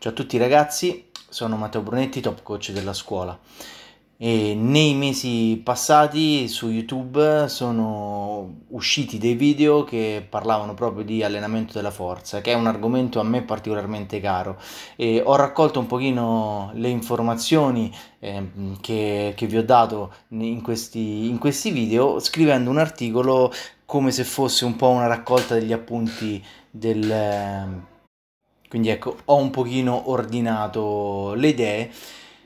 Ciao a tutti ragazzi, sono Matteo Brunetti, top coach della scuola. E nei mesi passati su YouTube sono usciti dei video che parlavano proprio di allenamento della forza, che è un argomento a me particolarmente caro. E ho raccolto un pochino le informazioni eh, che, che, vi ho dato in questi, in questi video scrivendo un articolo come se fosse un po' una raccolta degli appunti del quindi ecco, ho un pochino ordinato le idee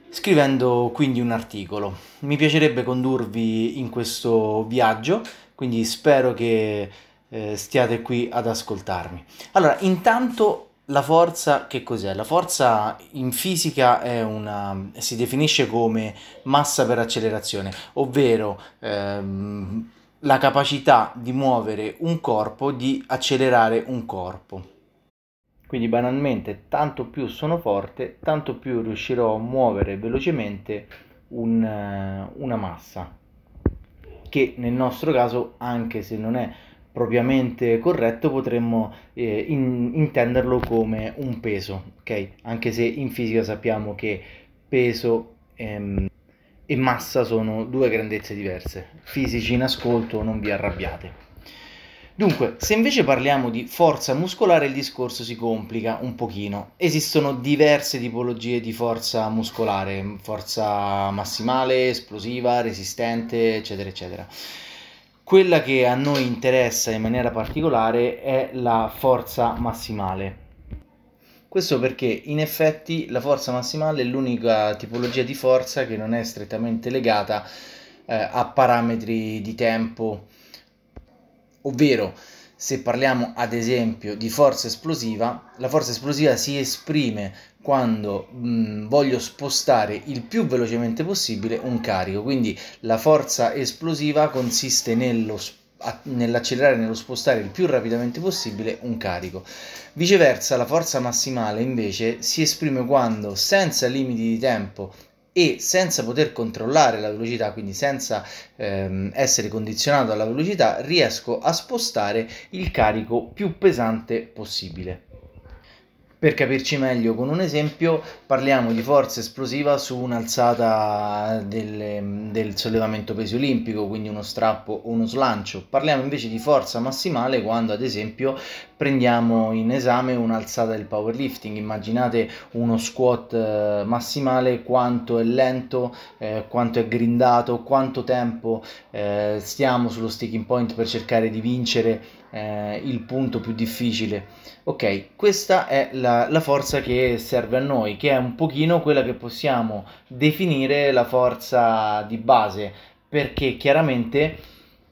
scrivendo quindi un articolo. Mi piacerebbe condurvi in questo viaggio, quindi spero che eh, stiate qui ad ascoltarmi. Allora, intanto la forza che cos'è? La forza in fisica una, si definisce come massa per accelerazione, ovvero ehm, la capacità di muovere un corpo, di accelerare un corpo. Quindi banalmente, tanto più sono forte, tanto più riuscirò a muovere velocemente un, eh, una massa, che nel nostro caso, anche se non è propriamente corretto, potremmo eh, in, intenderlo come un peso, ok? Anche se in fisica sappiamo che peso ehm, e massa sono due grandezze diverse. Fisici in ascolto, non vi arrabbiate. Dunque, se invece parliamo di forza muscolare, il discorso si complica un pochino. Esistono diverse tipologie di forza muscolare, forza massimale, esplosiva, resistente, eccetera, eccetera. Quella che a noi interessa in maniera particolare è la forza massimale. Questo perché in effetti la forza massimale è l'unica tipologia di forza che non è strettamente legata eh, a parametri di tempo ovvero se parliamo ad esempio di forza esplosiva, la forza esplosiva si esprime quando mh, voglio spostare il più velocemente possibile un carico, quindi la forza esplosiva consiste nello nell'accelerare, nello spostare il più rapidamente possibile un carico. Viceversa, la forza massimale invece si esprime quando senza limiti di tempo e senza poter controllare la velocità, quindi senza ehm, essere condizionato alla velocità, riesco a spostare il carico più pesante possibile. Per capirci meglio con un esempio, parliamo di forza esplosiva su un'alzata del, del, sollevamento pesi olimpico, quindi uno strappo o uno slancio. Parliamo invece di forza massimale quando ad esempio prendiamo in esame un'alzata del powerlifting. Immaginate uno squat eh, massimale, quanto è lento, eh, quanto è grindato, quanto tempo eh, stiamo sullo sticking point per cercare di vincere eh, il punto più difficile. Ok, questa è la, la, forza che serve a noi, che è un pochino quella che possiamo definire la forza di base, perché chiaramente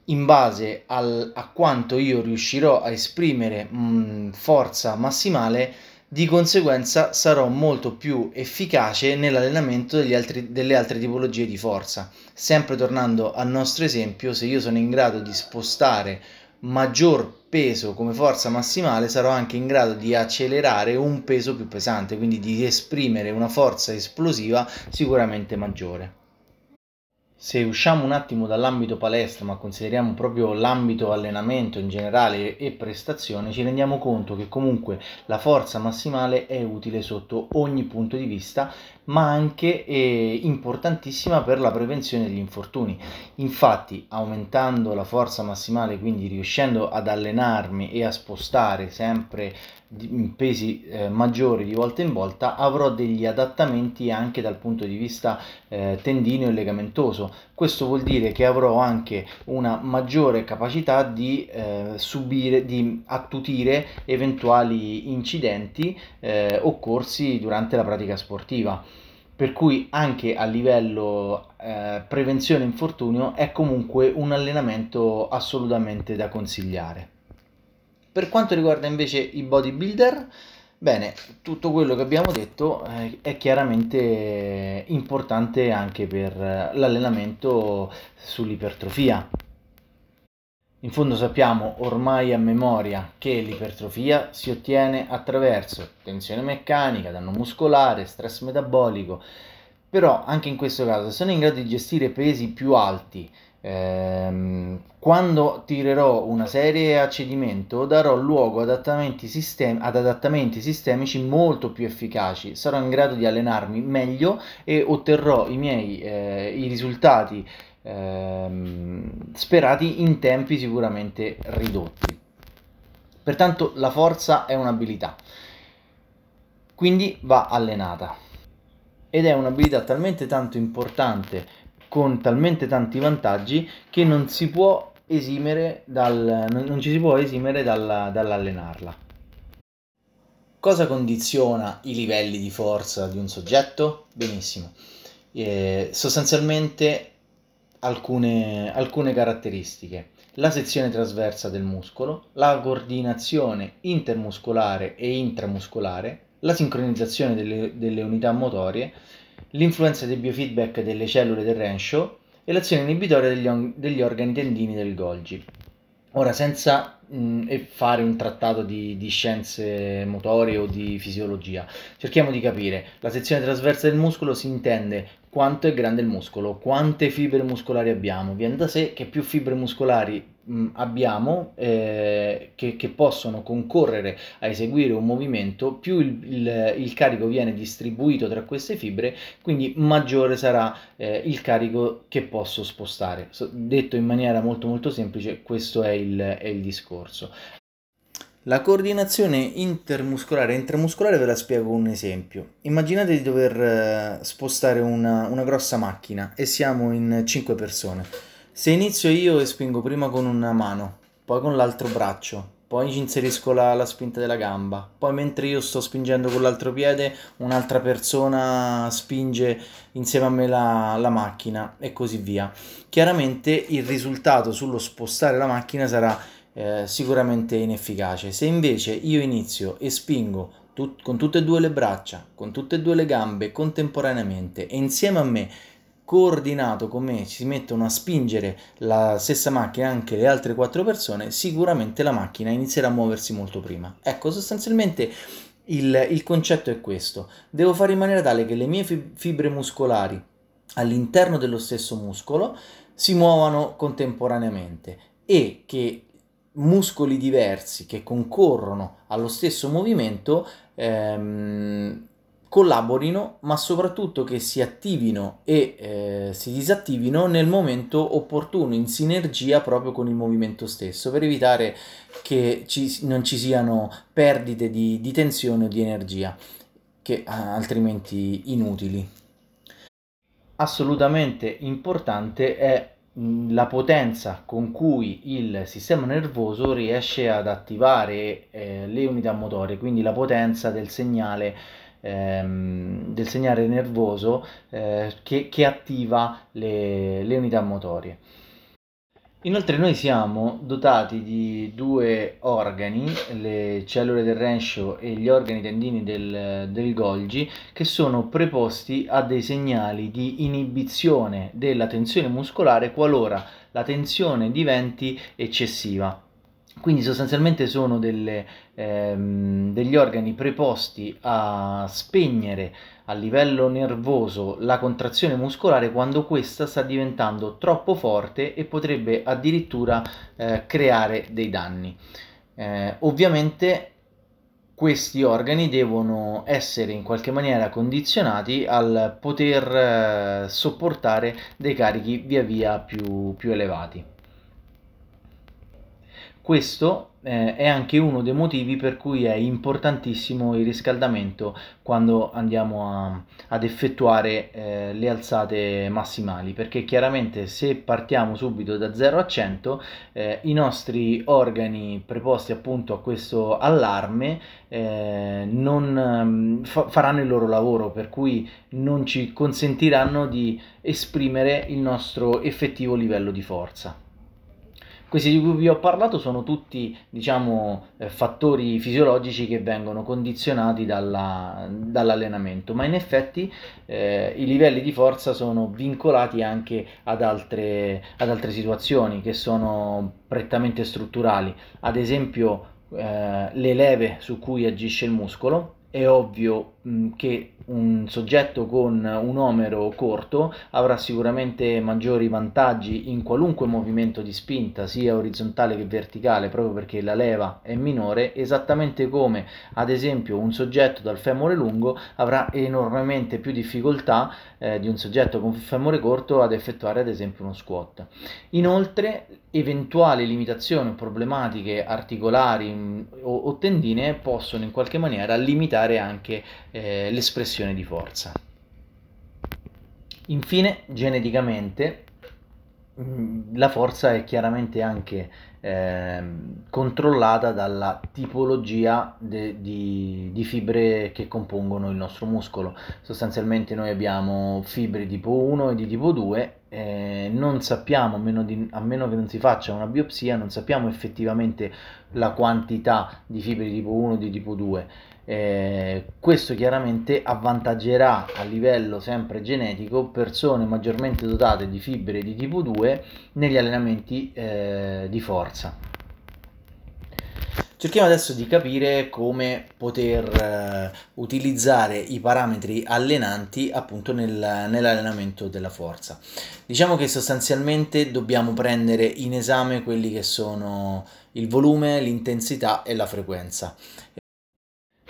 in base al, a quanto io riuscirò a esprimere mh, mm, forza massimale, di conseguenza sarò molto più efficace nell'allenamento altri, delle altre tipologie di forza. Sempre tornando al nostro esempio, se io sono in grado di spostare maggior peso come forza massimale sarò anche in grado di accelerare un peso più pesante, quindi di esprimere una forza esplosiva sicuramente maggiore. Se usciamo un attimo dall'ambito palestra, ma consideriamo proprio l'ambito allenamento in generale e prestazione, ci rendiamo conto che comunque la forza massimale è utile sotto ogni punto di vista ma anche eh, importantissima per la prevenzione degli infortuni. Infatti, aumentando la forza massimale, quindi riuscendo ad allenarmi e a spostare sempre pesi eh, maggiori di volta in volta, avrò degli adattamenti anche dal punto di vista eh, tendineo e legamentoso. Questo vuol dire che avrò anche una maggiore capacità di eh, subire, di attutire eventuali incidenti eh, occorsi durante la pratica sportiva per cui anche a livello eh, prevenzione infortunio è comunque un allenamento assolutamente da consigliare. Per quanto riguarda invece i bodybuilder, bene, tutto quello che abbiamo detto eh, è chiaramente importante anche per l'allenamento sull'ipertrofia. In fondo sappiamo ormai a memoria che l'ipertrofia si ottiene attraverso tensione meccanica, danno muscolare, stress metabolico, però anche in questo caso sono in grado di gestire pesi più alti. Ehm, quando tirerò una serie a cedimento darò luogo ad adattamenti, sistem- ad adattamenti sistemici molto più efficaci, sarò in grado di allenarmi meglio e otterrò i miei eh, i risultati ehm, sperati in tempi sicuramente ridotti. Pertanto la forza è un'abilità, quindi va allenata ed è un'abilità talmente tanto importante con talmente tanti vantaggi che non si può esimere dal, non ci si può esimere dal, dall'allenarla. Cosa condiziona i livelli di forza di un soggetto? Benissimo. Eh, sostanzialmente alcune, alcune caratteristiche. La sezione trasversa del muscolo, la coordinazione intermuscolare e intramuscolare, la sincronizzazione delle, delle unità motorie, l'influenza dei biofeedback delle cellule del Renshaw e l'azione inibitoria degli, degli organi tendini del Golgi. Ora, senza mh, fare un trattato di, di, scienze motorie o di fisiologia, cerchiamo di capire. La sezione trasversa del muscolo si intende quanto è grande il muscolo, quante fibre muscolari abbiamo. Viene da sé che più fibre muscolari mh, abbiamo eh, che, che, possono concorrere a eseguire un movimento, più il, il, il, carico viene distribuito tra queste fibre, quindi maggiore sarà eh, il carico che posso spostare. So, detto in maniera molto molto semplice, questo è il, è il discorso. La coordinazione intermuscolare e intramuscolare ve la spiego con un esempio. Immaginate di dover eh, spostare una, una grossa macchina e siamo in 5 persone. Se inizio io e spingo prima con una mano, poi con l'altro braccio, poi ci inserisco la, la, spinta della gamba, poi mentre io sto spingendo con l'altro piede, un'altra persona spinge insieme a me la, la macchina e così via. Chiaramente il risultato sullo spostare la macchina sarà eh, sicuramente inefficace. Se invece io inizio e spingo tut- con tutte e due le braccia, con tutte e due le gambe contemporaneamente e insieme a me coordinato con me si mettono a spingere la stessa macchina anche le altre quattro persone, sicuramente la macchina inizierà a muoversi molto prima. Ecco, sostanzialmente il, il concetto è questo. Devo fare in maniera tale che le mie fibre muscolari all'interno dello stesso muscolo si muovano contemporaneamente e che muscoli diversi che concorrono allo stesso movimento ehm, collaborino, ma soprattutto che si attivino e eh, si disattivino nel momento opportuno, in sinergia proprio con il movimento stesso, per evitare che ci, non ci siano perdite di, di tensione o di energia, che altrimenti inutili. Assolutamente importante è la potenza con cui il sistema nervoso riesce ad attivare eh, le unità motorie, quindi la potenza del segnale, ehm, del segnale nervoso eh, che, che, attiva le, le unità motorie. Inoltre noi siamo dotati di due organi, le cellule del Renshaw e gli organi tendini del, del, Golgi, che sono preposti a dei segnali di inibizione della tensione muscolare qualora la tensione diventi eccessiva. Quindi sostanzialmente sono delle, ehm, degli organi preposti a spegnere a livello nervoso la contrazione muscolare quando questa sta diventando troppo forte e potrebbe addirittura eh, creare dei danni. Eh, ovviamente questi organi devono essere in qualche maniera condizionati al poter eh, sopportare dei carichi via via più, più elevati. Questo eh, è anche uno dei motivi per cui è importantissimo il riscaldamento quando andiamo a, ad effettuare eh, le alzate massimali, perché chiaramente se partiamo subito da 0 a 100, eh, i nostri organi preposti appunto a questo allarme eh, non mm, fa, faranno il loro lavoro, per cui non ci consentiranno di esprimere il nostro effettivo livello di forza. Questi di cui vi ho parlato sono tutti, diciamo, eh, fattori fisiologici che vengono condizionati dalla, dall'allenamento, ma in effetti eh, i livelli di forza sono vincolati anche ad altre, ad altre situazioni che sono prettamente strutturali, ad esempio eh, le leve su cui agisce il muscolo. È ovvio mh, che un soggetto con un omero corto avrà sicuramente maggiori vantaggi in qualunque movimento di spinta, sia orizzontale che verticale, proprio perché la leva è minore, esattamente come ad esempio un soggetto dal femore lungo avrà enormemente più difficoltà eh, di un soggetto con femore corto ad effettuare ad esempio uno squat. Inoltre, eventuali limitazioni o problematiche articolari mh, o, o, tendine possono in qualche maniera limitare anche eh, l'espressione di forza. Infine, geneticamente, mm, la forza è chiaramente anche eh, controllata dalla tipologia de, di, di, fibre che compongono il nostro muscolo. Sostanzialmente noi abbiamo fibre tipo 1 e di tipo 2, eh, non sappiamo, meno, di, a meno, che non si faccia una biopsia, non sappiamo effettivamente la quantità di fibre tipo 1 e di tipo 2. Eh, questo chiaramente avvantaggerà a livello sempre genetico persone maggiormente dotate di fibre di tipo 2 negli allenamenti eh, di forza. Cerchiamo adesso di capire come poter eh, utilizzare i parametri allenanti appunto nel, nell'allenamento della forza. Diciamo che sostanzialmente dobbiamo prendere in esame quelli che sono il volume, l'intensità e la frequenza.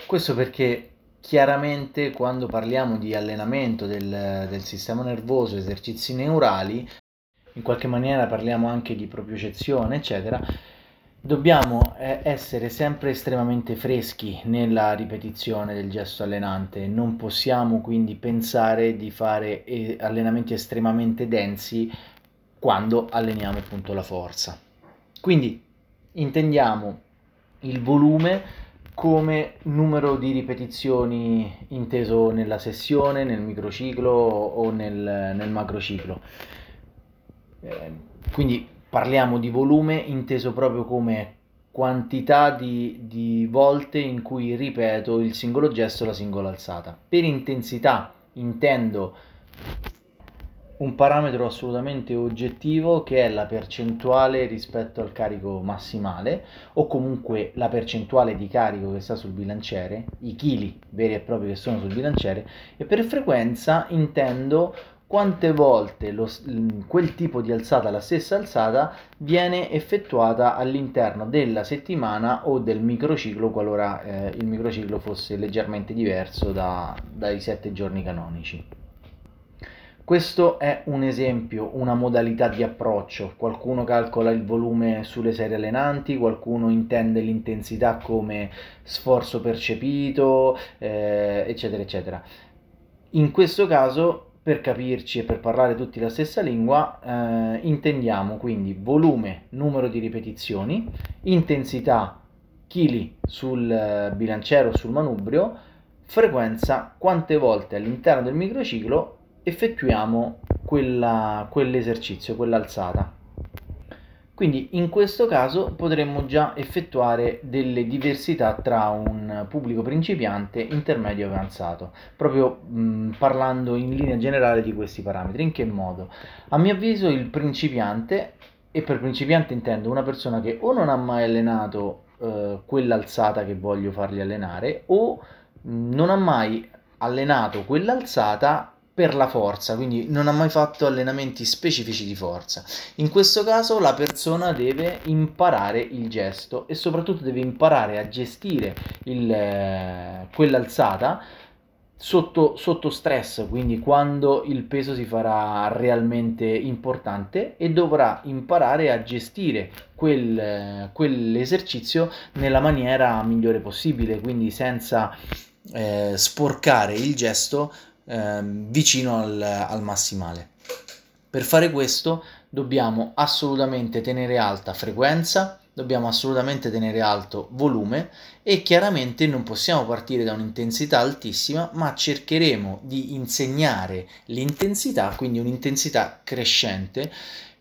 Questo perché chiaramente quando parliamo di allenamento del, del sistema nervoso, esercizi neurali, in qualche maniera parliamo anche di propiocezione, eccetera, dobbiamo eh, essere sempre estremamente freschi nella ripetizione del gesto allenante, non possiamo quindi pensare di fare eh, allenamenti estremamente densi quando alleniamo appunto la forza. Quindi intendiamo il volume come numero di ripetizioni inteso nella sessione, nel microciclo o nel, nel macrociclo. Eh, quindi parliamo di volume inteso proprio come quantità di, di volte in cui ripeto il singolo gesto la singola alzata. Per intensità intendo un parametro assolutamente oggettivo che è la percentuale rispetto al carico massimale o comunque la percentuale di carico che sta sul bilanciere, i chili veri e propri che sono sul bilanciere e per frequenza intendo quante volte lo, quel tipo di alzata, la stessa alzata, viene effettuata all'interno della settimana o del microciclo qualora eh, il microciclo fosse leggermente diverso da, dai sette giorni canonici. Questo è un esempio, una modalità di approccio. Qualcuno calcola il volume sulle serie allenanti, qualcuno intende l'intensità come sforzo percepito, eh, eccetera, eccetera. In questo caso, per capirci e per parlare tutti la stessa lingua, eh, intendiamo quindi volume, numero di ripetizioni, intensità, chili sul eh, bilanciere o sul manubrio, frequenza, quante volte all'interno del microciclo effettuiamo quella, quell'esercizio, quell'alzata. Quindi in questo caso potremmo già effettuare delle diversità tra un pubblico principiante, intermedio e avanzato, proprio mh, parlando in linea generale di questi parametri. In che modo? A mio avviso il principiante, e per principiante intendo una persona che o non ha mai allenato eh, quell'alzata che voglio fargli allenare o non ha mai allenato quell'alzata per la forza, quindi non ha mai fatto allenamenti specifici di forza. In questo caso la persona deve imparare il gesto e soprattutto deve imparare a gestire il, eh, quell'alzata sotto, sotto stress, quindi quando il peso si farà realmente importante e dovrà imparare a gestire quel, quell'esercizio nella maniera migliore possibile, quindi senza eh, sporcare il gesto ehm, vicino al, al massimale. Per fare questo dobbiamo assolutamente tenere alta frequenza, dobbiamo assolutamente tenere alto volume e chiaramente non possiamo partire da un'intensità altissima, ma cercheremo di insegnare l'intensità, quindi un'intensità crescente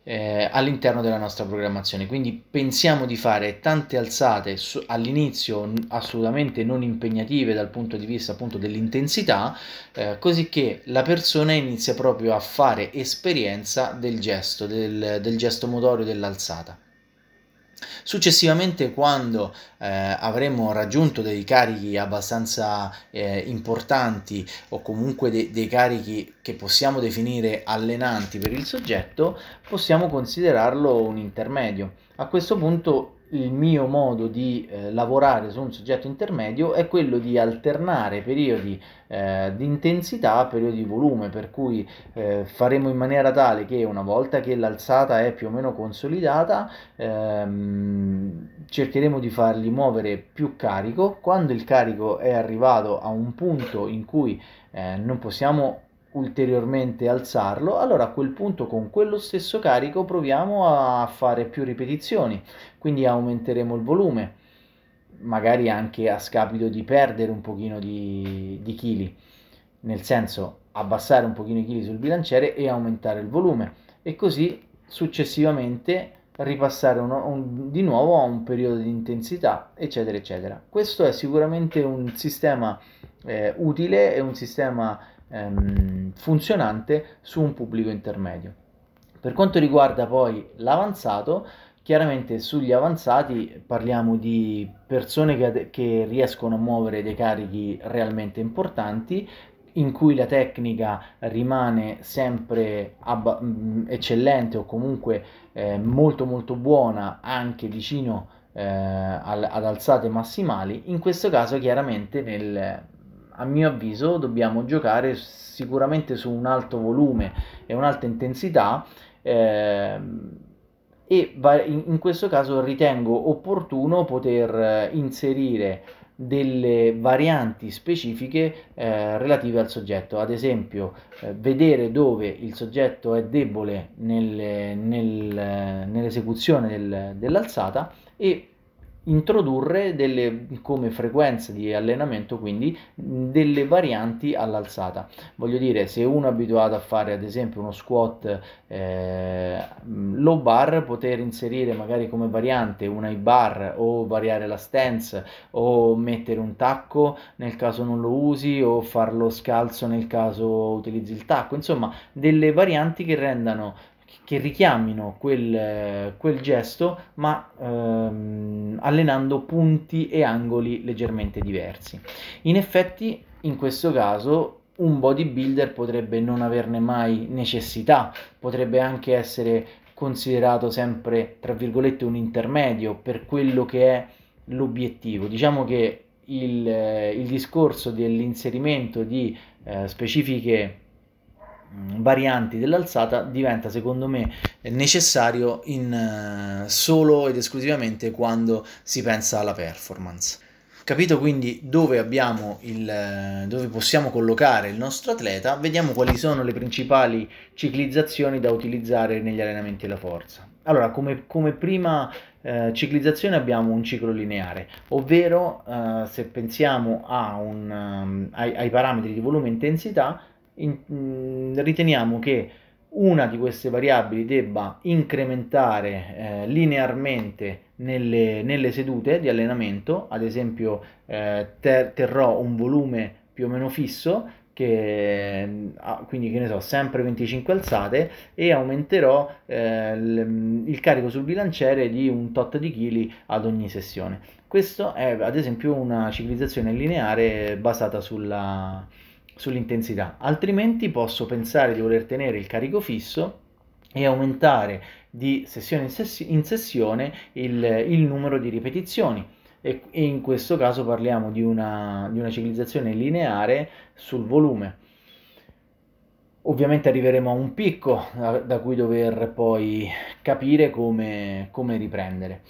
eh, all'interno della nostra programmazione. Quindi pensiamo di fare tante alzate su, all'inizio assolutamente non impegnative dal punto di vista appunto dell'intensità, eh, così che la persona inizia proprio a fare esperienza del gesto, del, del gesto motorio dell'alzata. Successivamente, quando eh, avremo raggiunto dei carichi abbastanza eh, importanti o comunque de- dei carichi che possiamo definire allenanti per il soggetto, possiamo considerarlo un intermedio. A questo punto il mio modo di eh, lavorare su un soggetto intermedio è quello di alternare periodi eh, di intensità a periodi di volume, per cui eh, faremo in maniera tale che una volta che l'alzata è più o meno consolidata, ehm, cercheremo di fargli muovere più carico. Quando il carico è arrivato a un punto in cui eh, non possiamo ulteriormente alzarlo, allora a quel punto con quello stesso carico proviamo a fare più ripetizioni, quindi aumenteremo il volume, magari anche a scapito di perdere un pochino di, di chili, nel senso abbassare un pochino i chili sul bilanciere e aumentare il volume e così successivamente ripassare uno, un, di nuovo a un periodo di intensità eccetera eccetera. Questo è sicuramente un sistema eh, utile e un sistema ehm, funzionante su un pubblico intermedio. Per quanto riguarda poi l'avanzato, chiaramente sugli avanzati parliamo di persone che, che riescono a muovere dei carichi realmente importanti, in cui la tecnica rimane sempre mm, eccellente o comunque eh, molto molto buona anche vicino eh, al- ad alzate massimali, in questo caso chiaramente nel, a mio avviso dobbiamo giocare sicuramente su un alto volume e un'alta intensità eh, e in, questo caso ritengo opportuno poter inserire delle varianti specifiche eh, relative al soggetto, ad esempio eh, vedere dove il soggetto è debole nel, nel, nell'esecuzione del, dell'alzata e introdurre delle, come frequenza di allenamento quindi delle varianti all'alzata. Voglio dire se uno è abituato a fare ad esempio uno squat eh, low bar poter inserire magari come variante una high bar o variare la stance o mettere un tacco nel caso non lo usi o farlo scalzo nel caso utilizzi il tacco. Insomma delle varianti che rendano che richiamino quel, quel gesto ma ehm, allenando punti e angoli leggermente diversi. In effetti in questo caso un bodybuilder potrebbe non averne mai necessità, potrebbe anche essere considerato sempre tra virgolette un intermedio per quello che è l'obiettivo. Diciamo che il, il discorso dell'inserimento di eh, specifiche varianti dell'alzata diventa secondo me necessario in, uh, solo ed esclusivamente quando si pensa alla performance. Capito quindi dove, il, dove possiamo collocare il nostro atleta, vediamo quali sono le principali ciclizzazioni da utilizzare negli allenamenti della forza. Allora, come, come prima eh, ciclizzazione abbiamo un ciclo lineare, ovvero eh, se pensiamo un, um, ai, ai parametri di volume e intensità, in, mm, riteniamo che una di queste variabili debba incrementare eh, linearmente nelle, nelle, sedute di allenamento, ad esempio eh, ter- terrò un volume più o meno fisso, che, ah, quindi che ne so, sempre 25 alzate e aumenterò eh, l- il carico sul bilanciere di un tot di chili ad ogni sessione. Questo è ad esempio una ciclizzazione lineare basata sulla sull'intensità, altrimenti posso pensare di voler tenere il carico fisso e aumentare di sessione in, sessi- in sessione il, il, numero di ripetizioni e, e, in questo caso parliamo di una, di una ciclizzazione lineare sul volume. Ovviamente arriveremo a un picco da, da cui dover poi capire come, come riprendere.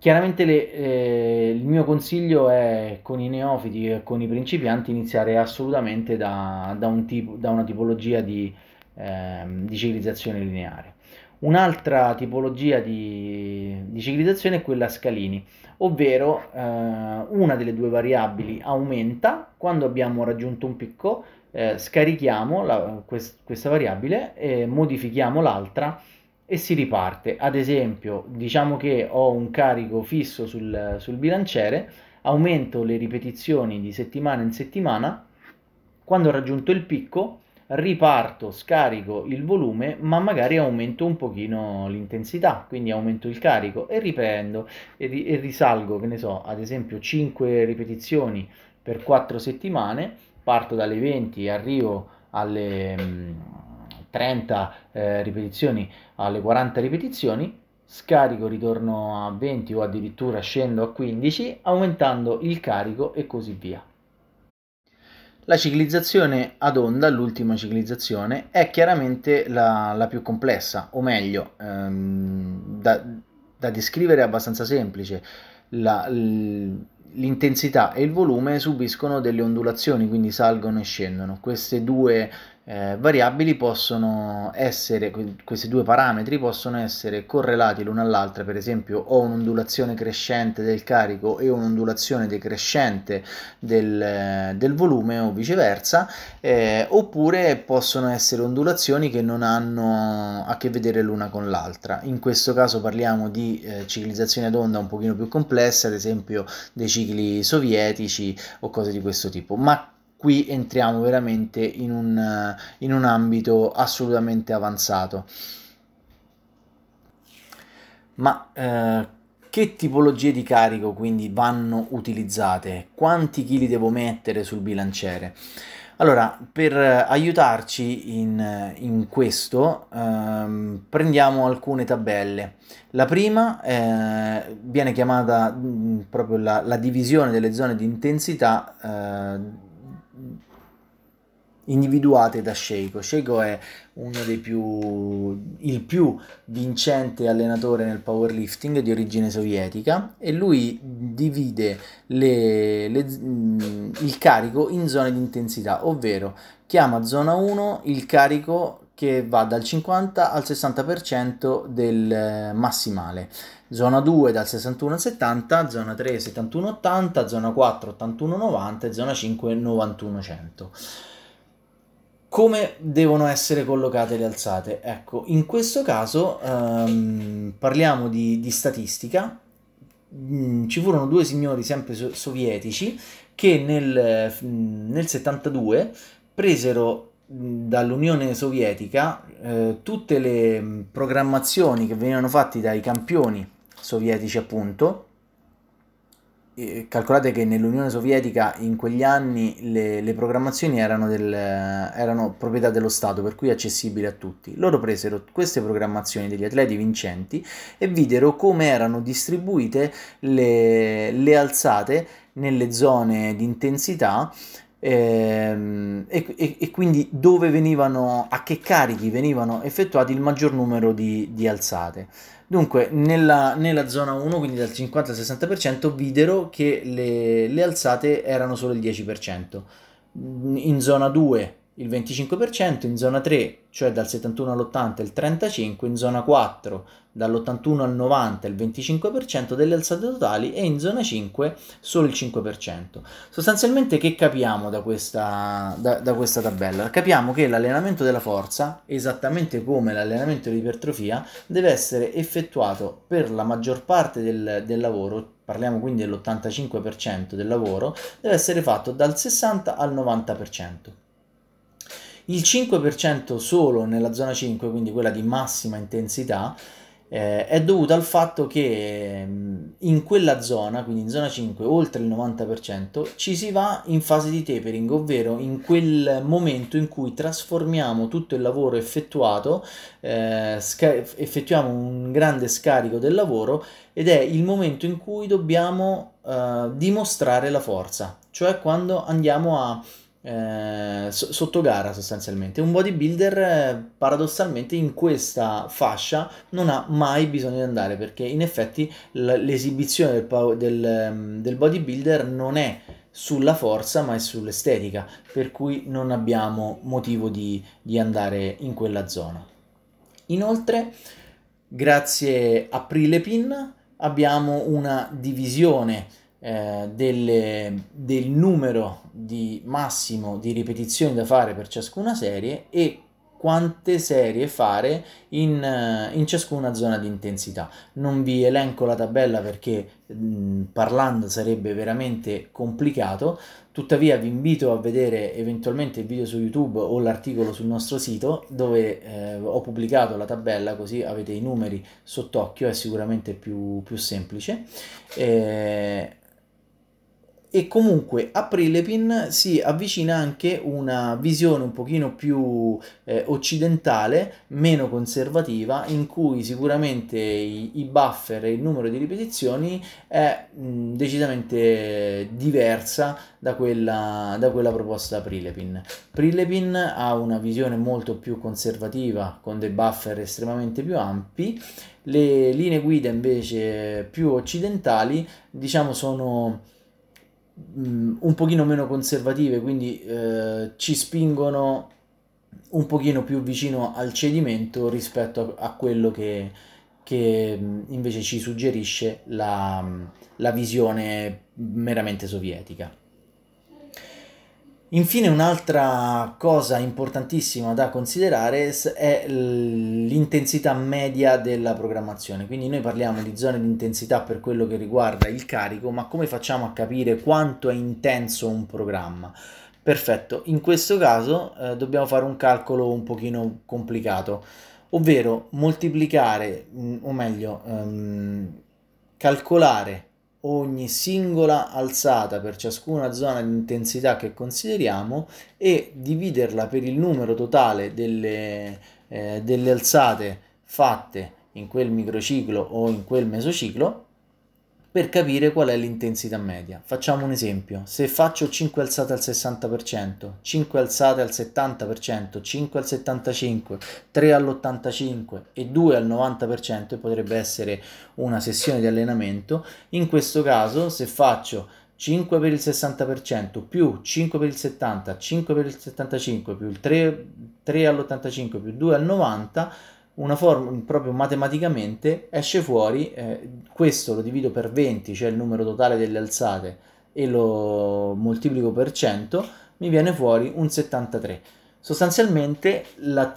Chiaramente le, eh, il mio consiglio è con i neofiti e con i principianti iniziare assolutamente da, da, un tipo, da una tipologia di, eh, di, ciclizzazione lineare. Un'altra tipologia di, di, ciclizzazione è quella a scalini, ovvero eh, una delle due variabili aumenta quando abbiamo raggiunto un picco, eh, scarichiamo la, quest, questa variabile e modifichiamo l'altra e si riparte. Ad esempio, diciamo che ho un carico fisso sul, sul bilanciere, aumento le ripetizioni di settimana in settimana, quando ho raggiunto il picco riparto, scarico il volume, ma magari aumento un pochino l'intensità, quindi aumento il carico e riprendo e, ri- e risalgo, che ne so, ad esempio 5 ripetizioni per 4 settimane, parto dalle 20 e arrivo alle mm, 30 eh, ripetizioni, alle 40 ripetizioni, scarico, ritorno a 20 o addirittura scendo a 15, aumentando il carico e così via. La ciclizzazione ad onda, l'ultima ciclizzazione, è chiaramente la, la più complessa, o meglio, ehm, da, da, descrivere è abbastanza semplice. La, l'intensità e il volume subiscono delle ondulazioni, quindi salgono e scendono. Queste due eh, variabili possono essere, questi due parametri possono essere correlati l'una all'altra, per esempio ho un'ondulazione crescente del carico e un'ondulazione decrescente del, del volume o viceversa, eh, oppure possono essere ondulazioni che non hanno a che vedere l'una con l'altra. In questo caso parliamo di eh, ciclizzazione ad onda un pochino più complesse, ad esempio dei cicli sovietici o cose di questo tipo, ma qui entriamo veramente in un, in un ambito assolutamente avanzato. Ma eh, che tipologie di carico quindi vanno utilizzate? Quanti chili devo mettere sul bilanciere? Allora, per aiutarci in, in questo, ehm, prendiamo alcune tabelle. La prima eh, viene chiamata mh, mm, proprio la, la, divisione delle zone di intensità eh, individuate da Sheiko. Sheiko è uno dei più, il più vincente allenatore nel powerlifting di origine sovietica e lui divide le, le, il carico in zone di intensità, ovvero chiama zona 1 il carico che va dal 50 al 60% del massimale, zona 2 dal 61 al 70, zona 3 71 80, zona 4 81 90 e zona 5 91 100 come devono essere collocate le alzate? Ecco, in questo caso um, parliamo di, di statistica. Mm, ci furono due signori sempre so- sovietici che nel, mm, nel 72 presero mm, dall'Unione Sovietica eh, tutte le programmazioni che venivano fatte dai campioni sovietici appunto calcolate che nell'Unione Sovietica in quegli anni le, le programmazioni erano, del, erano, proprietà dello Stato, per cui accessibili a tutti. Loro presero queste programmazioni degli atleti vincenti e videro come erano distribuite le, le alzate nelle zone di intensità e, e, e, quindi dove venivano, a che carichi venivano effettuati il maggior numero di, di alzate. Dunque, nella, nella, zona 1, quindi dal 50 al 60%, videro che le, le alzate erano solo il 10%. In zona 2 il 25%, in zona 3, cioè dal 71 all'80 il 35%, in zona 4 dall'81 al 90 il 25% delle alzate totali e in zona 5 solo il 5%. Sostanzialmente che capiamo da questa, da, da questa tabella? Capiamo che l'allenamento della forza, esattamente come l'allenamento di ipertrofia, deve essere effettuato per la maggior parte del, del lavoro, parliamo quindi dell'85% del lavoro, deve essere fatto dal 60 al 90% il 5% solo nella zona 5, quindi quella di massima intensità, eh, è dovuto al fatto che mm, in quella zona, quindi in zona 5, oltre il 90%, ci si va in fase di tapering, ovvero in quel momento in cui trasformiamo tutto il lavoro effettuato, eh, sca- effettuiamo un grande scarico del lavoro ed è il momento in cui dobbiamo eh, dimostrare la forza, cioè quando andiamo a eh, sotto gara sostanzialmente. Un bodybuilder eh, paradossalmente in questa fascia non ha mai bisogno di andare perché in effetti l'esibizione del, del, ehm, del bodybuilder non è sulla forza ma è sull'estetica per cui non abbiamo motivo di, di andare in quella zona. Inoltre grazie a Prilepin abbiamo una divisione eh, delle, del numero di massimo di ripetizioni da fare per ciascuna serie e quante serie fare in, in, ciascuna zona di intensità. Non vi elenco la tabella perché mh, parlando sarebbe veramente complicato, Tuttavia vi invito a vedere eventualmente il video su YouTube o l'articolo sul nostro sito dove eh, ho pubblicato la tabella così avete i numeri sott'occhio, è sicuramente più, più semplice. Eh, e comunque a Prilepin si avvicina anche una visione un pochino più eh, occidentale, meno conservativa, in cui sicuramente i, i, buffer e il numero di ripetizioni è mh, decisamente diversa da quella, da quella proposta da Prilepin. Prilepin ha una visione molto più conservativa, con dei buffer estremamente più ampi, le linee guida invece più occidentali, diciamo, sono mh, un pochino meno conservative, quindi eh, ci spingono un pochino più vicino al cedimento rispetto a, a quello che, che, invece ci suggerisce la, la visione meramente sovietica. Infine un'altra cosa importantissima da considerare è l'intensità media della programmazione, quindi noi parliamo di zone di intensità per quello che riguarda il carico, ma come facciamo a capire quanto è intenso un programma? Perfetto, in questo caso eh, dobbiamo fare un calcolo un pochino complicato, ovvero moltiplicare, mm, o meglio, ehm, calcolare ogni singola alzata per ciascuna zona di intensità che consideriamo e dividerla per il numero totale delle, eh, delle alzate fatte in quel microciclo o in quel mesociclo per capire qual è l'intensità media. Facciamo un esempio, se faccio 5 alzate al 60%, 5 alzate al 70%, 5 al 75%, 3 all'85% e 2 al 90% potrebbe essere una sessione di allenamento, in questo caso se faccio 5 per il 60% più 5 per il 70, 5 per il 75 più il 3, 3 all'85 più 2 al 90 una forma proprio matematicamente esce fuori, eh, questo lo divido per 20, cioè il numero totale delle alzate, e lo moltiplico per 100, mi viene fuori un 73. Sostanzialmente la,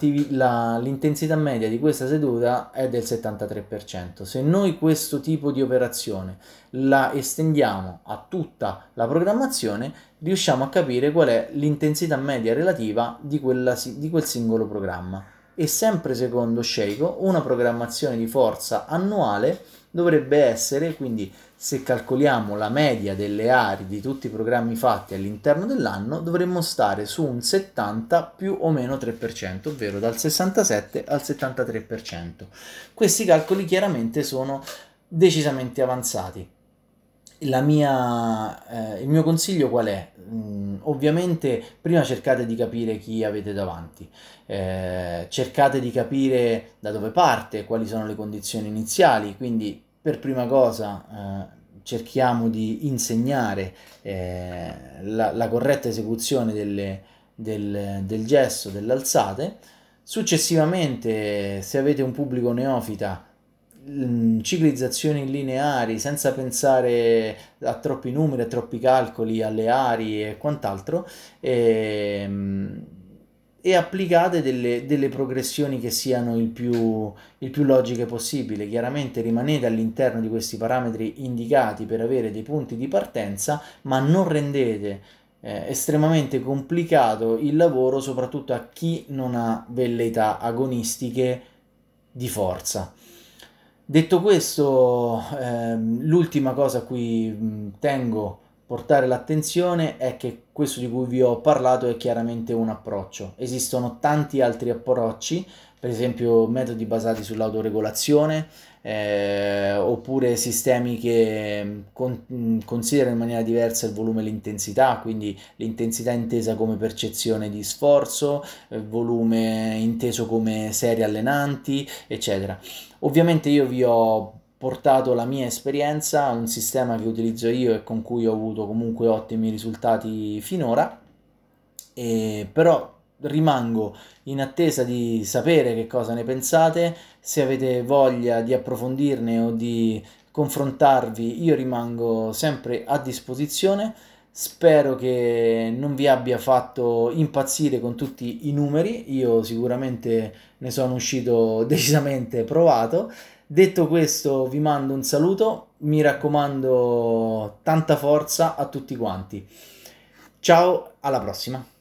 l'intensità media di questa seduta è del 73%. Se noi questo tipo di operazione la estendiamo a tutta la programmazione, riusciamo a capire qual è l'intensità media relativa di, quella, di quel singolo programma e sempre secondo Sheiko una programmazione di forza annuale dovrebbe essere, quindi se calcoliamo la media delle aree di tutti i programmi fatti all'interno dell'anno, dovremmo stare su un 70 più o meno 3%, ovvero dal 67 al 73%. Questi calcoli chiaramente sono decisamente avanzati mia, eh, il mio consiglio qual è? Mm, ovviamente prima cercate di capire chi avete davanti, eh, cercate di capire da dove parte, quali sono le condizioni iniziali, quindi per prima cosa eh, cerchiamo di insegnare eh, la, la, corretta esecuzione delle, del, del gesto, delle alzate, successivamente se avete un pubblico neofita ciclizzazioni lineari senza pensare a troppi numeri, a troppi calcoli, alle aree e quant'altro e, ehm, e applicate delle, delle, progressioni che siano il più, il più logiche possibile. Chiaramente rimanete all'interno di questi parametri indicati per avere dei punti di partenza, ma non rendete eh, estremamente complicato il lavoro soprattutto a chi non ha velleità agonistiche di forza. Detto questo, ehm, l'ultima cosa a cui mh, tengo portare l'attenzione è che questo di cui vi ho parlato è chiaramente un approccio. Esistono tanti altri approcci, per esempio metodi basati sull'autoregolazione, eh, oppure sistemi che con, considerano in maniera diversa il volume e l'intensità, quindi l'intensità intesa come percezione di sforzo, il eh, volume inteso come serie allenanti, eccetera. Ovviamente io vi ho portato la mia esperienza, un sistema che utilizzo io e con cui ho avuto comunque ottimi risultati finora, e però rimango in attesa di sapere che cosa ne pensate, se avete voglia di approfondirne o di confrontarvi, io rimango sempre a disposizione. Spero che non vi abbia fatto impazzire con tutti i numeri, io sicuramente ne sono uscito decisamente provato. Detto questo, vi mando un saluto, mi raccomando tanta forza a tutti quanti. Ciao, alla prossima!